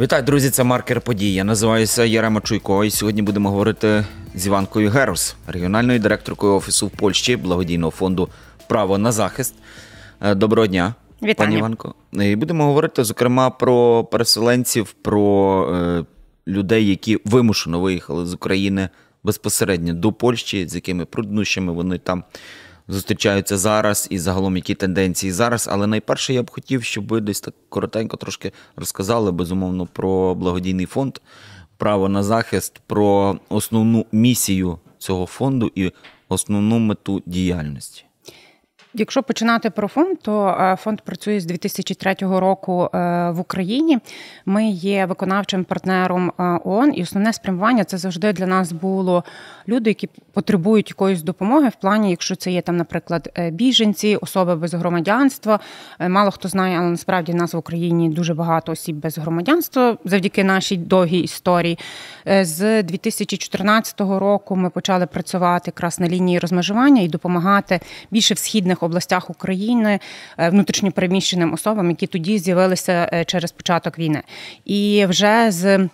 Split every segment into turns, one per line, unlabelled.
Вітаю, друзі! Це маркер подій. Я називаюся Ярема Чуйко. І сьогодні будемо говорити з Іванкою Герус, регіональною директоркою офісу в Польщі благодійного фонду Право на захист. Е, Доброго дня,
Вітання.
пані Іванко. І будемо говорити зокрема про переселенців, про е, людей, які вимушено виїхали з України безпосередньо до Польщі, з якими труднощами вони там зустрічаються зараз, і загалом які тенденції зараз. Але найперше я б хотів, щоб ви десь так коротенько трошки розказали безумовно про благодійний фонд, право на захист, про основну місію цього фонду і основну мету діяльності.
Якщо починати про фонд, то е, фонд працює з 2003 року е, в Україні. Ми є виконавчим партнером е, ООН, і основне спрямування це завжди для нас було люди, які потребують якоїсь допомоги в плані, якщо це є там, наприклад, біженці, особи без громадянства. Мало хто знає, але насправді в нас в Україні дуже багато осіб без громадянства завдяки нашій довгій історії. З 2014 року ми почали працювати якраз на лінії розмежування і допомагати більше в східних областях України е, внутрішньопереміщеним особам, які тоді з'явилися е, через початок війни. І вже з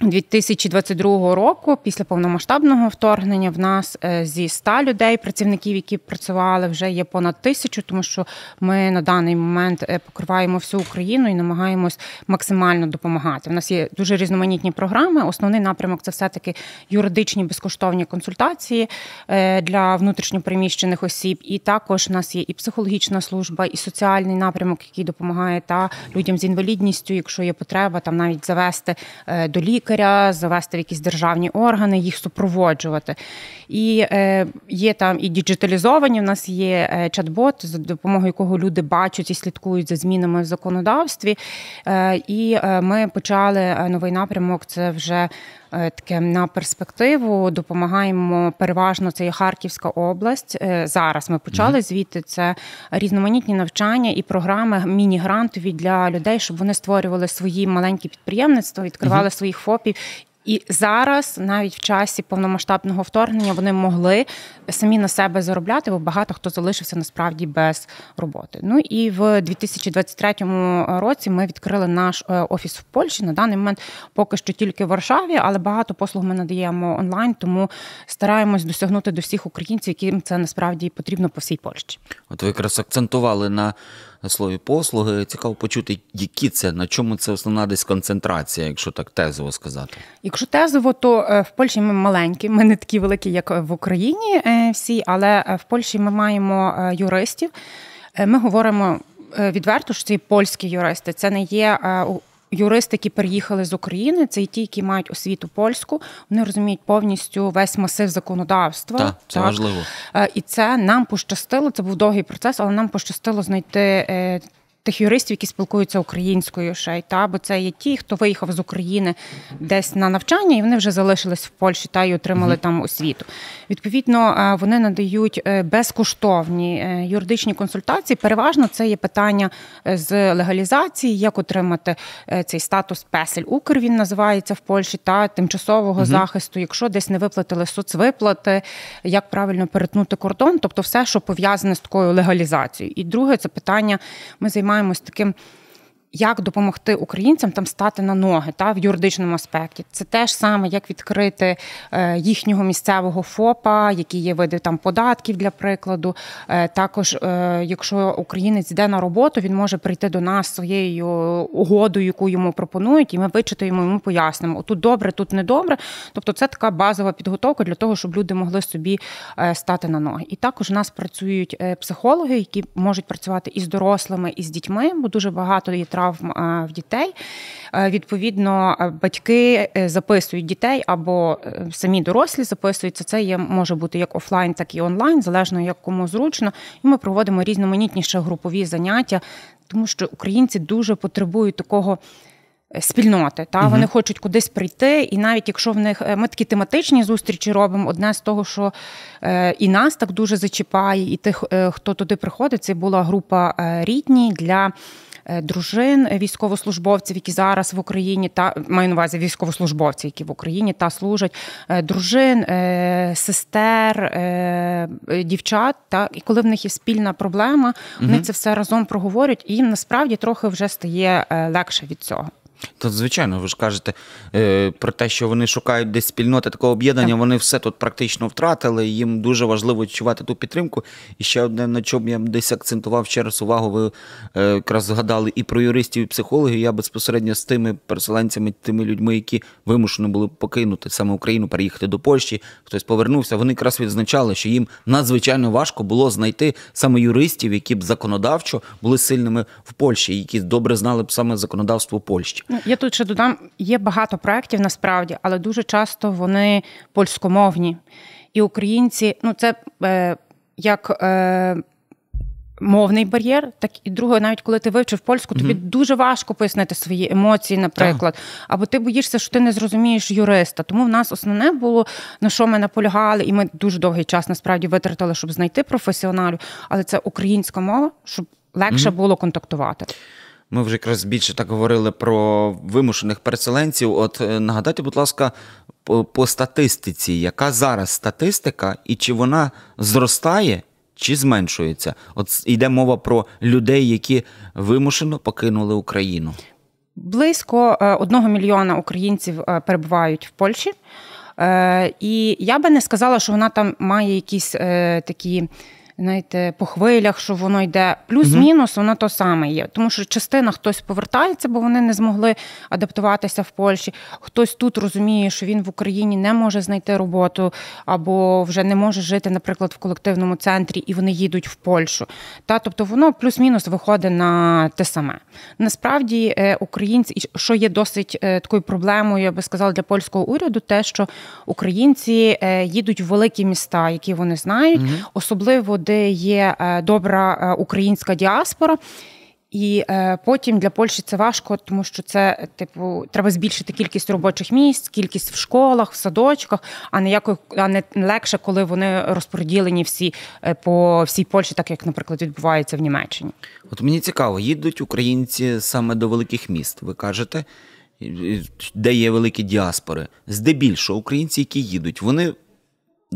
2022 року, після повномасштабного вторгнення, в нас е, зі 100 людей, працівників, які працювали, вже є понад тисячу, тому що ми на даний момент е, покриваємо всю Україну і намагаємось максимально допомагати. У нас є дуже різноманітні програми. Основний напрямок це все таки юридичні безкоштовні консультації е, для внутрішньопереміщених осіб. І також у нас є і психологічна служба, і соціальний напрямок, який допомагає та людям з інвалідністю, якщо є потреба, там навіть завести до лікаря, завести в якісь державні органи, їх супроводжувати. І е, є там і діджиталізовані. в нас є е, чат-бот, за допомогою якого люди бачать і слідкують за змінами в законодавстві. Е, і е, ми почали е, новий напрямок. Це вже таке на перспективу. Допомагаємо переважно це є Харківська область. Е, Зараз ми почали звідти це різноманітні навчання і програми міні-грантові для людей, щоб вони створювали свої маленькі підприємництва, відкривали своїх ФОПів. І зараз, навіть в часі повномасштабного вторгнення, вони могли самі на себе заробляти, бо багато хто залишився насправді без роботи. Ну і в 2023 році ми відкрили наш е, офіс в Польщі. На даний момент поки що тільки в Варшаві, але багато послуг ми надаємо онлайн, тому стараємось досягнути до всіх українців, яким це насправді потрібно по всій Польщі.
От ви якраз акцентували на слові послуги. Цікаво почути, які це, на чому це основна десь концентрація, якщо так тезово сказати.
Якщо тезово, то е, в Польщі ми маленькі, ми не такі великі, як в Україні е, всі, але е, в Польщі ми маємо е, юристів. Е, Ми говоримо е, відверто, що це польські юристи. Це не є е, юристи, які переїхали з України. Це і ті, які мають освіту польську. Вони розуміють повністю весь масив законодавства.
Так, це важливо.
Е, І це нам пощастило. Це був довгий процес, але нам пощастило знайти. Тих юристів, які спілкуються українською ще й та бо це є ті, хто виїхав з України десь на навчання, і вони вже залишились в Польщі та й отримали там освіту. Відповідно, е, вони надають е, безкоштовні е, юридичні консультації. Переважно це є питання з легалізації, як отримати цей статус песель Укр. Він називається в Польщі та тимчасового захисту, якщо десь не виплатили соцвиплати, як правильно перетнути кордон, тобто все, що пов'язане з такою легалізацією. І друге, це питання. Ми займаємось таким. Як допомогти українцям там стати на ноги та в юридичному аспекті? Це теж саме, як відкрити е, їхнього місцевого ФОПа, які є види там податків для прикладу. Е, також, е, якщо українець йде на роботу, він може прийти до нас своєю угодою, яку йому пропонують, і ми вичитаємо йому пояснимо. Тут добре, тут не добре. Тобто, це така базова підготовка для того, щоб люди могли собі стати на ноги. І також у нас працюють психологи, які можуть працювати і з дорослими, і з дітьми, бо дуже багато є травм е, в дітей. Е, Відповідно, е, батьки записують дітей або самі дорослі записуються. Це є може бути як офлайн, так і онлайн, залежно як кому зручно. І ми проводимо різноманітніші групові заняття, тому що українці дуже потребують такого. Спільноти, та вони хочуть кудись прийти, і навіть якщо в них ми такі тематичні зустрічі робимо, одне з того, що і нас так дуже зачіпає, і тих, хто туди приходить, це була група рідні для дружин е, військовослужбовців, які зараз в Україні та маю на увазі військовослужбовці, які в Україні та служать е, дружин, е, сестер, дівчат. Та і коли в них є спільна проблема, вони це все разом проговорюють, і їм насправді трохи вже стає легше від цього.
То, звичайно, ви ж кажете е, про те, що вони шукають десь спільноти такого об'єднання, так. вони все тут практично втратили. Їм дуже важливо відчувати ту підтримку. І ще одне, на чому я десь акцентував ще раз увагу, ви е, якраз згадали і про юристів, і психологів. Я безпосередньо з тими переселенцями, тими людьми, які вимушені були покинути саме Україну, переїхати до Польщі. Хтось повернувся. Вони якраз відзначали, що їм надзвичайно важко було знайти саме юристів, які б законодавчо були сильними в Польщі, які добре знали б саме законодавство Польщі.
Ну, я тут ще додам, є багато проєктів насправді, але дуже часто вони польськомовні. І українці, ну це е, як. Е, Мовний бар'єр, так і друге, навіть коли ти вивчив польську, тобі mm дуже важко пояснити свої емоції, наприклад. Так. Або ти боїшся, що ти не зрозумієш юриста. Тому в нас основне було на що ми наполягали, і ми дуже довгий час насправді витратили, щоб знайти професіоналів, але це українська мова, щоб легше mm було контактувати.
Ми вже якраз більше так говорили про вимушених переселенців. От е, нагадайте, будь ласка, по, статистиці, яка зараз статистика, і чи вона зростає, чи зменшується? От йде мова про людей, які вимушено покинули Україну.
Близько е, одного мільйона українців е, перебувають в Польщі. І я би не сказала, що вона там має якісь такі знаєте, по хвилях, що воно йде. Плюс-мінус, воно то саме є. Тому що частина хтось повертається, бо вони не змогли адаптуватися в Польщі. Хтось тут розуміє, що він в Україні не може знайти роботу або вже не може жити, наприклад, в колективному центрі, і вони їдуть в Польщу. Та тобто воно плюс-мінус виходить на те саме. Насправді, е, українці, що є досить е, такою проблемою, я би сказала, для польського уряду, те, що українці е, їдуть в великі міста, які вони знають, особливо де є е, добра е, українська діаспора. І е, потім для Польщі це важко, тому що це типу треба збільшити кількість робочих місць, кількість в школах, в садочках, а не яко, а не легше, коли вони розподілені всі по всій Польщі, так як, наприклад, відбувається в Німеччині.
От мені цікаво, їдуть українці саме до великих міст. Ви кажете, де є великі діаспори. Здебільшого українці, які їдуть, вони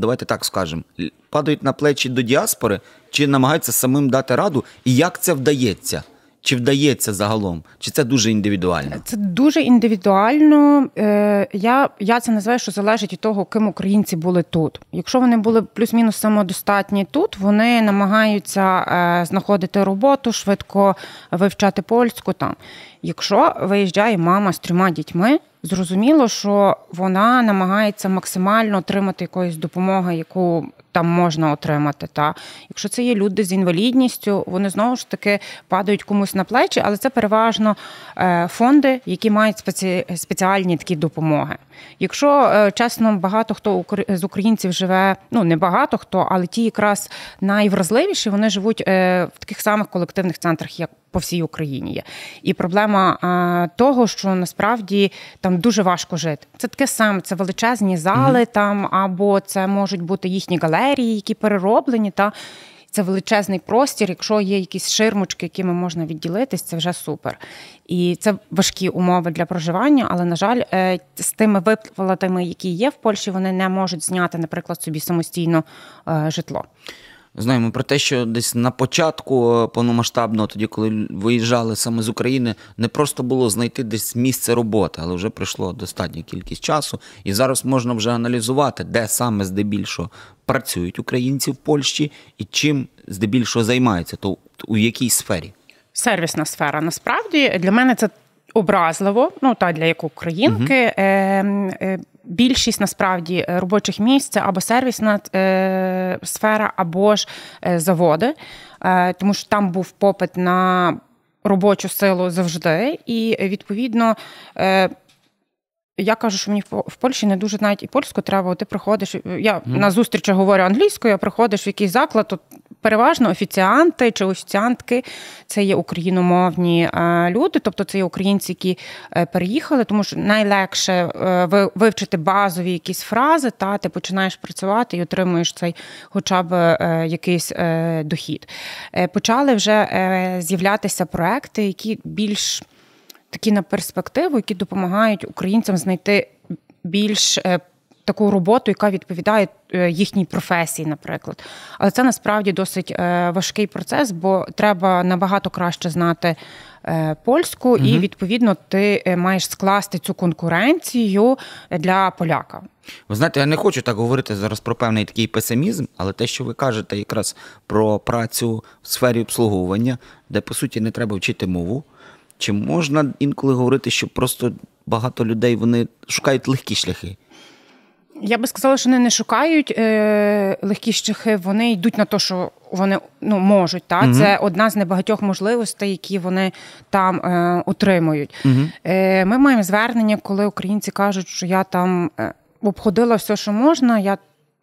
давайте так скажемо, падають на плечі до діаспори, чи намагаються самим дати раду, і як це вдається? Чи вдається загалом? Чи це дуже індивідуально?
Це дуже індивідуально. Е, я я це називаю, що залежить від того, ким українці були тут. Якщо вони були плюс-мінус самодостатні тут, вони намагаються е, знаходити роботу, швидко вивчати польську там. Якщо виїжджає мама з трьома дітьми, зрозуміло, що вона намагається максимально отримати якоїсь допомоги, яку там можна отримати. Та Якщо це є люди з інвалідністю, вони знову ж таки падають комусь на плечі, але це переважно е, фонди, які мають спеці... спеціальні такі допомоги. Якщо е, чесно, багато хто з українців живе, ну не багато хто, але ті якраз найвразливіші, вони живуть е, в таких самих колективних центрах, як по всій Україні є. І проблема того, що насправді там дуже важко жити. Це таке саме, це величезні зали mm там, або це можуть бути їхні галерії, які перероблені. Та це величезний простір. Якщо є якісь ширмочки, якими можна відділитись, це вже супер. І це важкі умови для проживання, але, на жаль, е, з тими виплатами, які є в Польщі, вони не можуть зняти, наприклад, собі самостійно е, житло.
Знаємо про те, що десь на початку е, повномасштабного, тоді, коли виїжджали саме з України, не просто було знайти десь місце роботи, але вже пройшло достатня кількість часу. І зараз можна вже аналізувати, де саме здебільшого працюють українці в Польщі і чим здебільшого займаються, то у якій сфері.
Сервісна сфера. Насправді для мене це образливо, ну та для як українки. Угу. Більшість насправді робочих місць або сервісна е, сфера, або ж е, заводи, е, тому що там був попит на робочу силу завжди, і відповідно. Е, я кажу, що мені в Польщі не дуже знають і польську треба. Ти приходиш. Я mm. на зустрічі говорю англійською, а приходиш в якийсь заклад, то переважно офіціанти чи офіціантки це є україномовні е, люди, тобто це є українці, які е, переїхали, тому що найлегше е, вивчити базові якісь фрази, та ти починаєш працювати і отримуєш цей хоча б якийсь дохід. Почали вже з'являтися проекти, які більш такі на перспективу, які допомагають українцям знайти більш таку роботу, яка відповідає їхній професії, наприклад. Але це насправді досить важкий процес, бо треба набагато краще знати. Польську, угу. і відповідно ти маєш скласти цю конкуренцію для поляка.
Ви знаєте, я не хочу так говорити зараз про певний такий песимізм, але те, що ви кажете, якраз про працю в сфері обслуговування, де по суті не треба вчити мову. Чи можна інколи говорити, що просто багато людей вони шукають легкі шляхи?
Я би сказала, що вони не шукають е, легкі шляхи, вони йдуть на те, що вони ну, можуть. Та? Угу. Це одна з небагатьох можливостей, які вони там е, отримують. Угу. Е, Ми маємо звернення, коли українці кажуть, що я там е, обходила все, що можна. я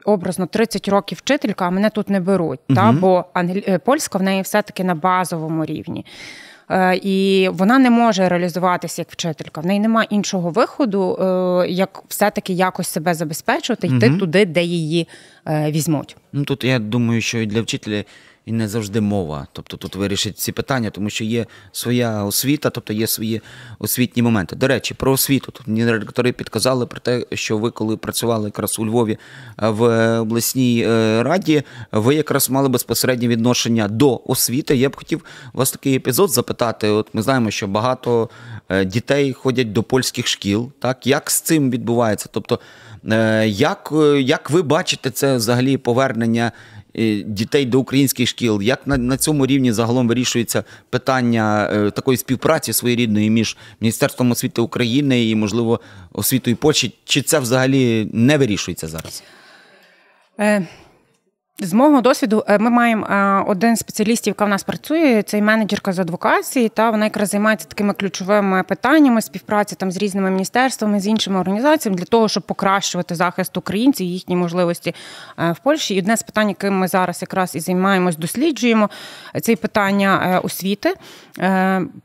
Образно 30 років вчителька, а мене тут не беруть, uh та бо англ... Е, польська в неї все-таки на базовому рівні. Е, і вона не може реалізуватися як вчителька. В неї немає іншого виходу, е, як все-таки якось себе забезпечувати, йти угу. туди, де її е, візьмуть.
Ну тут я думаю, що і для вчителя і не завжди мова. Тобто тут вирішить ці питання, тому що є своя освіта, тобто є свої освітні моменти. До речі, про освіту. Тут мені редактори підказали про те, що ви, коли працювали якраз у Львові в обласній е, раді, ви якраз мали безпосереднє відношення до освіти. Я б хотів вас такий епізод запитати. От ми знаємо, що багато е, дітей ходять до польських шкіл. Так як з цим відбувається? Тобто, е, як, як ви бачите це взагалі повернення? Дітей до українських шкіл. Як на на цьому рівні загалом вирішується питання е, такої співпраці своєрідної між Міністерством освіти України і, можливо, освітою Польщі? Чи це взагалі не вирішується зараз?
Е, з мого досвіду, е, ми маємо е, один спеціалістів, яка в нас працює, це менеджерка з адвокації, та вона якраз займається такими ключовими питаннями співпраці там з різними міністерствами, з іншими організаціями для того, щоб покращувати захист українців, їхні можливості е, в Польщі. І одне з питань, яким ми зараз якраз і займаємось, досліджуємо це питання освіти.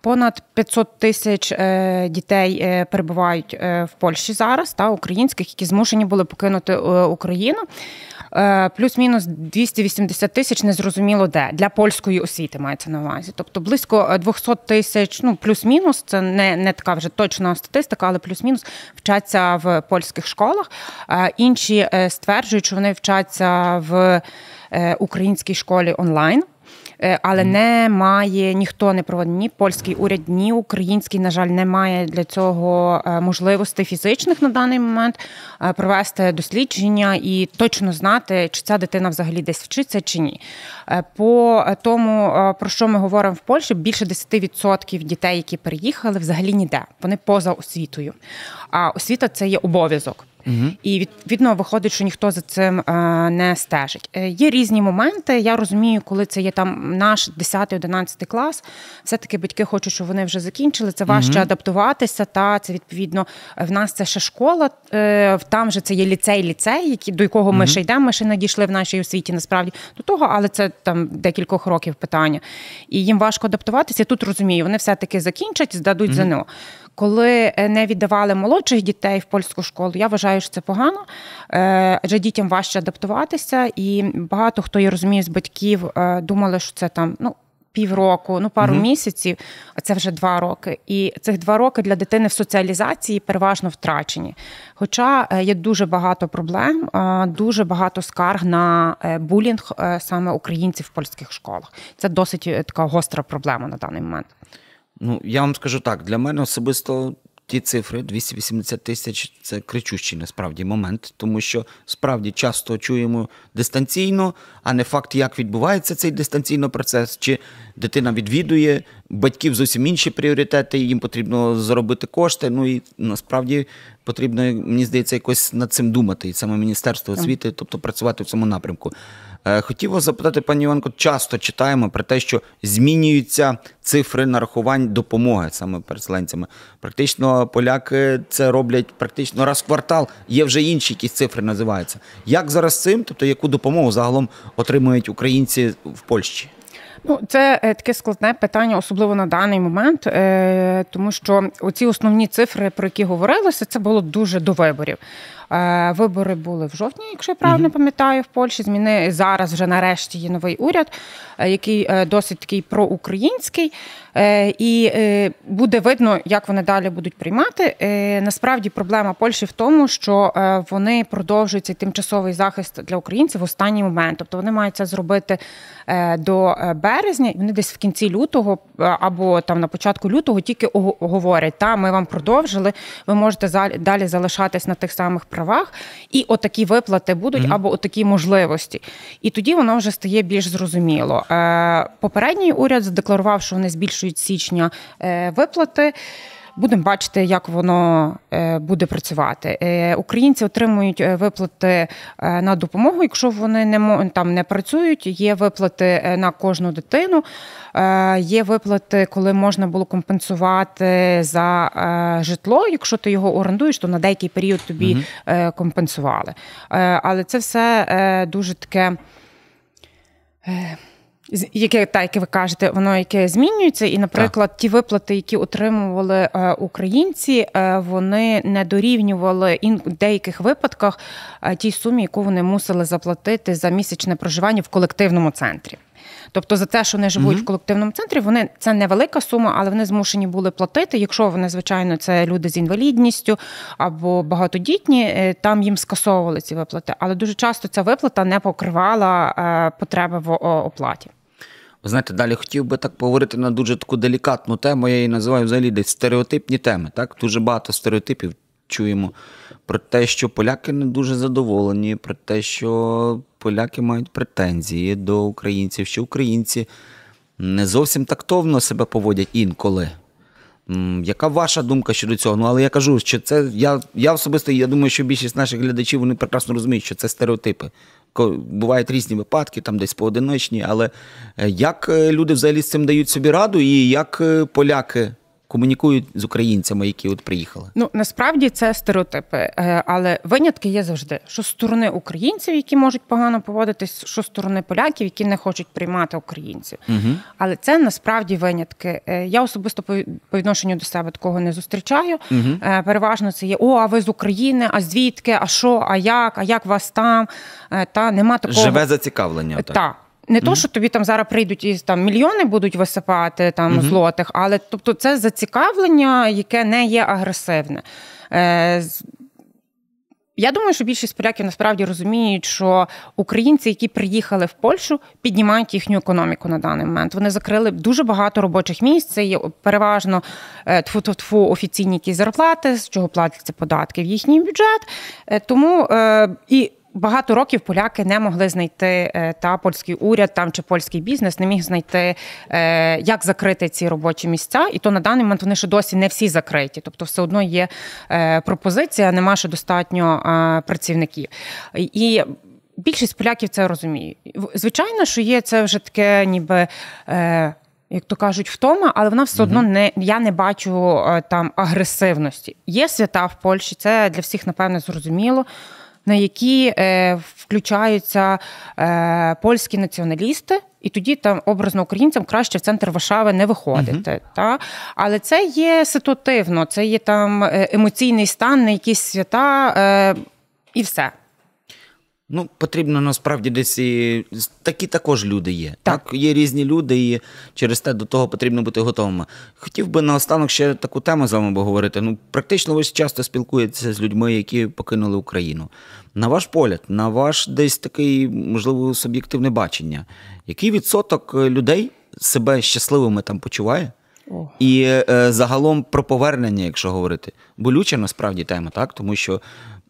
Понад 500 тисяч дітей перебувають в Польщі зараз, та українських, які змушені були покинути Україну. Е, плюс-мінус 280 тисяч незрозуміло де для польської освіти мається на увазі. Тобто близько 200 тисяч, ну плюс-мінус, це не не така вже точна статистика, але плюс-мінус вчаться в польських школах. Е, інші е, стверджують, що вони вчаться в українській школі онлайн. Е, але немає ніхто не проводить ні польський уряд, ні український, на жаль, не має для цього е, можливостей фізичних на даний момент е, провести дослідження і точно знати, чи ця дитина взагалі десь вчиться чи ні. По тому, про що ми говоримо в Польщі, більше 10% дітей, які переїхали, взагалі ніде. Вони поза освітою. А освіта це є обов'язок. Угу. І відповідно виходить, що ніхто за цим е, не стежить. Е, є різні моменти. Я розумію, коли це є там наш 10-11 клас. Все таки батьки хочуть, щоб вони вже закінчили. Це важче угу. адаптуватися. Та це відповідно в нас це ще школа. Е, там же це є ліцей, ліцей, які до якого ми ще йдемо. Ми ще не дійшли в нашій освіті. Насправді до того, але це там декількох років питання. І їм важко адаптуватися. Я Тут розумію, вони все таки закінчать, здадуть угу. ЗНО коли е, не віддавали молодших дітей в польську школу, я вважаю, що це погано, е, адже дітям важче адаптуватися, і багато хто я розумію з батьків е, думали, що це там ну. Півроку, ну пару mm-hmm. місяців, а це вже два роки. І цих два роки для дитини в соціалізації переважно втрачені. Хоча є дуже багато проблем, дуже багато скарг на булінг саме українців в польських школах. Це досить така гостра проблема на даний момент.
Ну, я вам скажу так, для мене особисто ті цифри 280 тисяч це кричущий насправді момент, тому що справді часто чуємо дистанційно, а не факт, як відбувається цей дистанційно процес, чи дитина відвідує батьків зовсім інші пріоритети, їм потрібно заробити кошти. Ну і насправді потрібно, мені здається, якось над цим думати, і саме Міністерство освіти, тобто працювати в цьому напрямку. Е, хотів вас запитати, пані Іванко, часто читаємо про те, що змінюються цифри нарахувань допомоги саме переселенцями. Практично поляки це роблять практично раз в квартал. Є вже інші якісь цифри називаються. Як зараз цим, тобто яку допомогу загалом отримують українці в Польщі?
Ну, це е, таке складне питання, особливо на даний момент, е, тому що оці основні цифри, про які говорилося, це було дуже до виборів. Вибори були в жовтні, якщо я правильно пам'ятаю, в Польщі. Зміни зараз вже нарешті є новий уряд, який досить такий проукраїнський. І буде видно, як вони далі будуть приймати. Насправді проблема Польщі в тому, що вони продовжують цей тимчасовий захист для українців в останній момент. Тобто вони мають це зробити до березня. Вони десь в кінці лютого або там на початку лютого тільки говорять, та ми вам продовжили, ви можете далі залишатись на тих самих правах, і отакі виплати будуть, mm-hmm. або отакі можливості. І тоді воно вже стає більш зрозуміло. Е, попередній уряд задекларував, що вони збільшують січня е, виплати. Будемо бачити, як воно е, буде працювати. Е, українці отримують е, виплати на допомогу, якщо вони не там не працюють. Є виплати на кожну дитину, є виплати, коли можна було компенсувати за житло. Якщо ти його орендуєш, то на деякий період тобі угу. компенсували. Але це все дуже таке яке так, яке ви кажете, воно яке змінюється, і, наприклад, так. ті виплати, які отримували е, українці, е, вони не дорівнювали і в деяких випадках е, тій сумі, яку вони мусили заплатити за місячне проживання в колективному центрі. Тобто за те, що вони живуть mm-hmm. в колективному центрі, вони це невелика сума, але вони змушені були платити. Якщо вони, звичайно, це люди з інвалідністю або багатодітні, там їм скасовували ці виплати. Але дуже часто ця виплата не покривала потреби в оплаті.
Ви знаєте, далі хотів би так поговорити на дуже таку делікатну тему. Я її називаю взагалі десь стереотипні теми. Так, дуже багато стереотипів чуємо про те, що поляки не дуже задоволені, про те, що поляки мають претензії до українців, що українці не зовсім тактовно себе поводять інколи. Яка ваша думка щодо цього? Ну, але я кажу, що це я я особисто я думаю, що більшість наших глядачів вони прекрасно розуміють, що це стереотипи бувають різні випадки, там десь поодиночні, але е, як е, люди взагалі з цим дають собі раду, і як е, поляки комунікують з українцями, які от приїхали?
Ну насправді це стереотипи, але винятки є завжди. Що з сторони українців, які можуть погано поводитись, що з сторони поляків, які не хочуть приймати українців. Угу. Але це насправді винятки. Я особисто по відношенню до себе такого не зустрічаю. Угу. Переважно це є о, а ви з України, а звідки, а що, а як, а як вас там? Та нема такого
живе зацікавлення. Так.
Та. Не mm-hmm. то, що тобі там зараз прийдуть і там мільйони будуть висипати там mm-hmm. злотих, але тобто це зацікавлення, яке не є агресивне. Е, я думаю, що більшість поляків насправді розуміють, що українці, які приїхали в Польщу, піднімають їхню економіку на даний момент. Вони закрили дуже багато робочих місць. Це є переважно е, тфу-тфу офіційні якісь зарплати, з чого платяться податки в їхній бюджет. Е, тому і Багато років поляки не могли знайти е, та польський уряд там чи польський бізнес не міг знайти, е, як закрити ці робочі місця, і то на даний момент вони ще досі не всі закриті. Тобто, все одно є е, пропозиція, нема ще достатньо працівників. І більшість поляків це розуміють. Звичайно, що є це вже таке, ніби. Як то кажуть, втома, але вона все одно не я не бачу там агресивності. Є свята в Польщі, це для всіх напевне зрозуміло на які е, включаються е, польські націоналісти. І тоді там образно українцям краще в центр Варшави не виходити. Uh-huh. Та? Але це є ситуативно, це є там е, емоційний стан, на якісь свята е, і все.
Ну, потрібно насправді десь і такі також люди є. Так. так, Є різні люди, і через те до того потрібно бути готовими. Хотів би наостанок ще таку тему з вами поговорити. Ну, практично ви часто спілкуєтеся з людьми, які покинули Україну. На ваш погляд, на ваш десь такий, можливо, суб'єктивне бачення. Який відсоток людей себе щасливими там почуває? О. І е, загалом про повернення, якщо говорити, болюча насправді тема, так тому що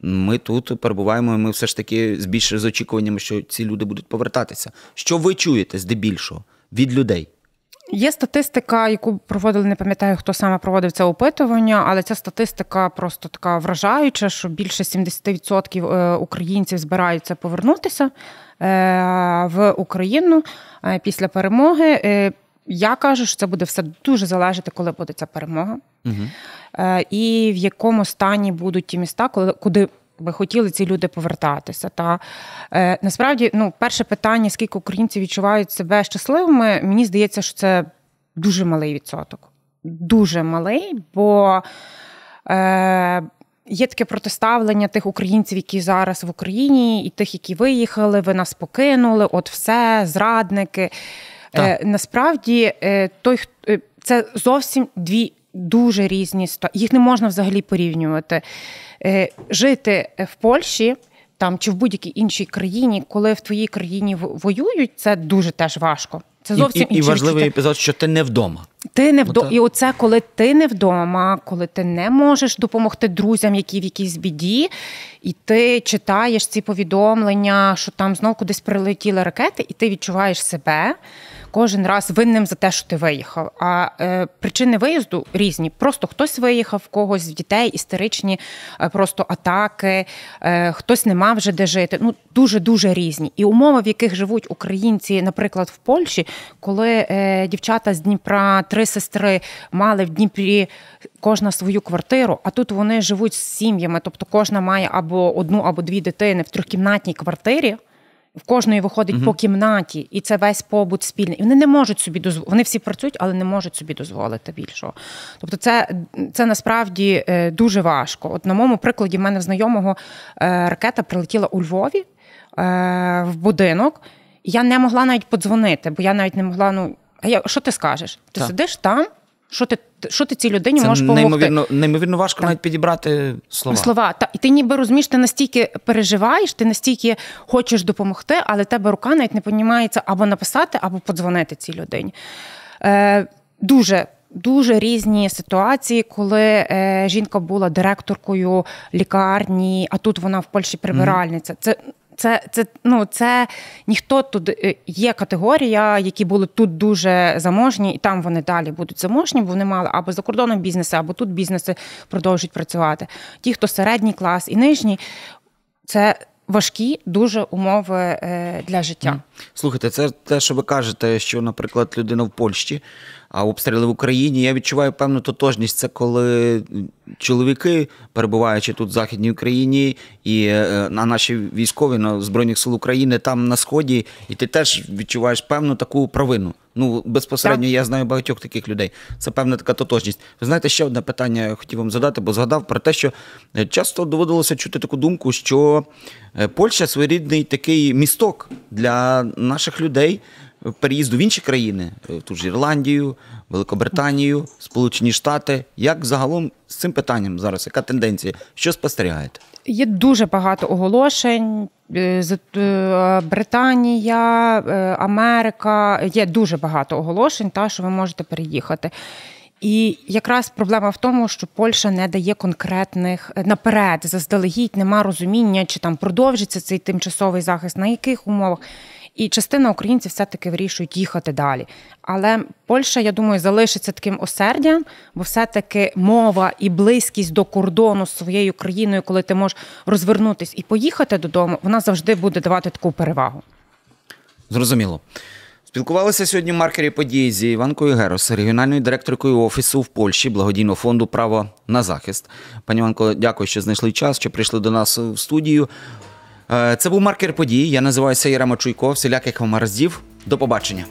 ми тут перебуваємо, ми все ж таки з більше з очікуваннями, що ці люди будуть повертатися. Що ви чуєте здебільшого від людей?
Є статистика, яку проводили, не пам'ятаю, хто саме проводив це опитування, але ця статистика просто така вражаюча, що більше 70% е, українців збираються повернутися е, в Україну е, після перемоги. Я кажу, що це буде все дуже залежати, коли буде ця перемога, угу. і в якому стані будуть ті міста, коли куди би хотіли ці люди повертатися. Та е, насправді, ну, перше питання: скільки українців відчувають себе щасливими, мені здається, що це дуже малий відсоток. Дуже малий, бо. Е, є таке протиставлення тих українців, які зараз в Україні, і тих, які виїхали, ви нас покинули, от все, зрадники. Е, насправді, е, той, е, це зовсім дві дуже різні ситуації. Їх не можна взагалі порівнювати. Е, жити в Польщі. Там чи в будь-якій іншій країні, коли в твоїй країні воюють, це дуже теж важко. Це зовсім
і, і
інші
важливий
відчуття.
епізод, що ти не вдома.
Ти не вдома. І оце, коли ти не вдома, коли ти не можеш допомогти друзям, які в якійсь біді, і ти читаєш ці повідомлення, що там знов кудись прилетіли ракети, і ти відчуваєш себе кожен раз винним за те, що ти виїхав. А е, причини виїзду різні. Просто хтось виїхав, в когось в дітей істеричні е, просто атаки, е, хтось не мав вже де жити. Ну дуже дуже різні. І умови, в яких живуть українці, наприклад, в Польщі, коли е, дівчата з Дніпра, три сестри мали в Дніпрі кожна свою квартиру, а тут вони живуть з сім'ями, тобто кожна має або одну, або дві дитини в трьохкімнатній квартирі. В кожної виходить по кімнаті, і це весь побут спільний. І вони не можуть собі дозволити. Вони всі працюють, але не можуть собі дозволити більшого. Тобто, це, це насправді е, дуже важко. От на моєму прикладі, в мене в знайомого е, ракета прилетіла у Львові е, в будинок. Я не могла навіть подзвонити, бо я навіть не могла. Ну а я що ти скажеш? Ти
Так.
сидиш там? Що ти що ти цій людині
Це
можеш допомогти?
неймовірно, неймовірно важко навіть підібрати слова.
Слова. Та, і ти ніби розумієш, ти настільки переживаєш, ти настільки хочеш допомогти, але тебе рука навіть не піднімається або написати, або подзвонити цій людині. Е, дуже. Дуже різні ситуації, коли е, жінка була директоркою лікарні, а тут вона в Польщі прибиральниця. Це, це, це, ну, це ніхто тут е, є категорія, які були тут дуже заможні, і там вони далі будуть заможні, бо вони мали або за кордоном бізнеси, або тут бізнеси продовжують працювати. Ті, хто середній клас і нижній, це важкі дуже умови е, для життя.
Слухайте, це те, що ви кажете, що, наприклад, людина в Польщі, а обстріли в Україні. Я відчуваю певну тотожність. Це коли чоловіки, перебуваючи тут в Західній Україні, і е, на наші військові на Збройних сил України там на сході, і ти теж відчуваєш певну таку провину. Ну, безпосередньо
Так.
я знаю багатьох таких людей. Це певна така тотожність. Ви знаєте, ще одне питання я хотів вам задати, бо згадав про те, що е, часто доводилося чути таку думку, що е, Польща своєрідний такий місток для наших людей переїзду в інші країни, е, ту ж Ірландію, Великобританію, Сполучені Штати. Як загалом з цим питанням зараз? Яка тенденція? Що спостерігаєте?
Є дуже багато оголошень. е, е, Британія, е, Америка. Є дуже багато оголошень, та що ви можете переїхати. І якраз проблема в тому, що Польща не дає конкретних наперед, заздалегідь нема розуміння, чи там продовжиться цей тимчасовий захист, на яких умовах. І частина українців все-таки вирішують їхати далі. Але Польща, я думаю, залишиться таким осердям, бо все-таки мова і близькість до кордону з своєю країною, коли ти можеш розвернутись і поїхати додому, вона завжди буде давати таку перевагу.
Зрозуміло. Спілкувалися сьогодні в маркері події зі Іванкою Герос, регіональною директоркою офісу в Польщі благодійного фонду Право на захист. Пані Іванко, дякую, що знайшли час, що прийшли до нас в студію. Е, Це був маркер подій. Я називаюся Єрема Чуйко. Всіляких вам гараздів. До побачення.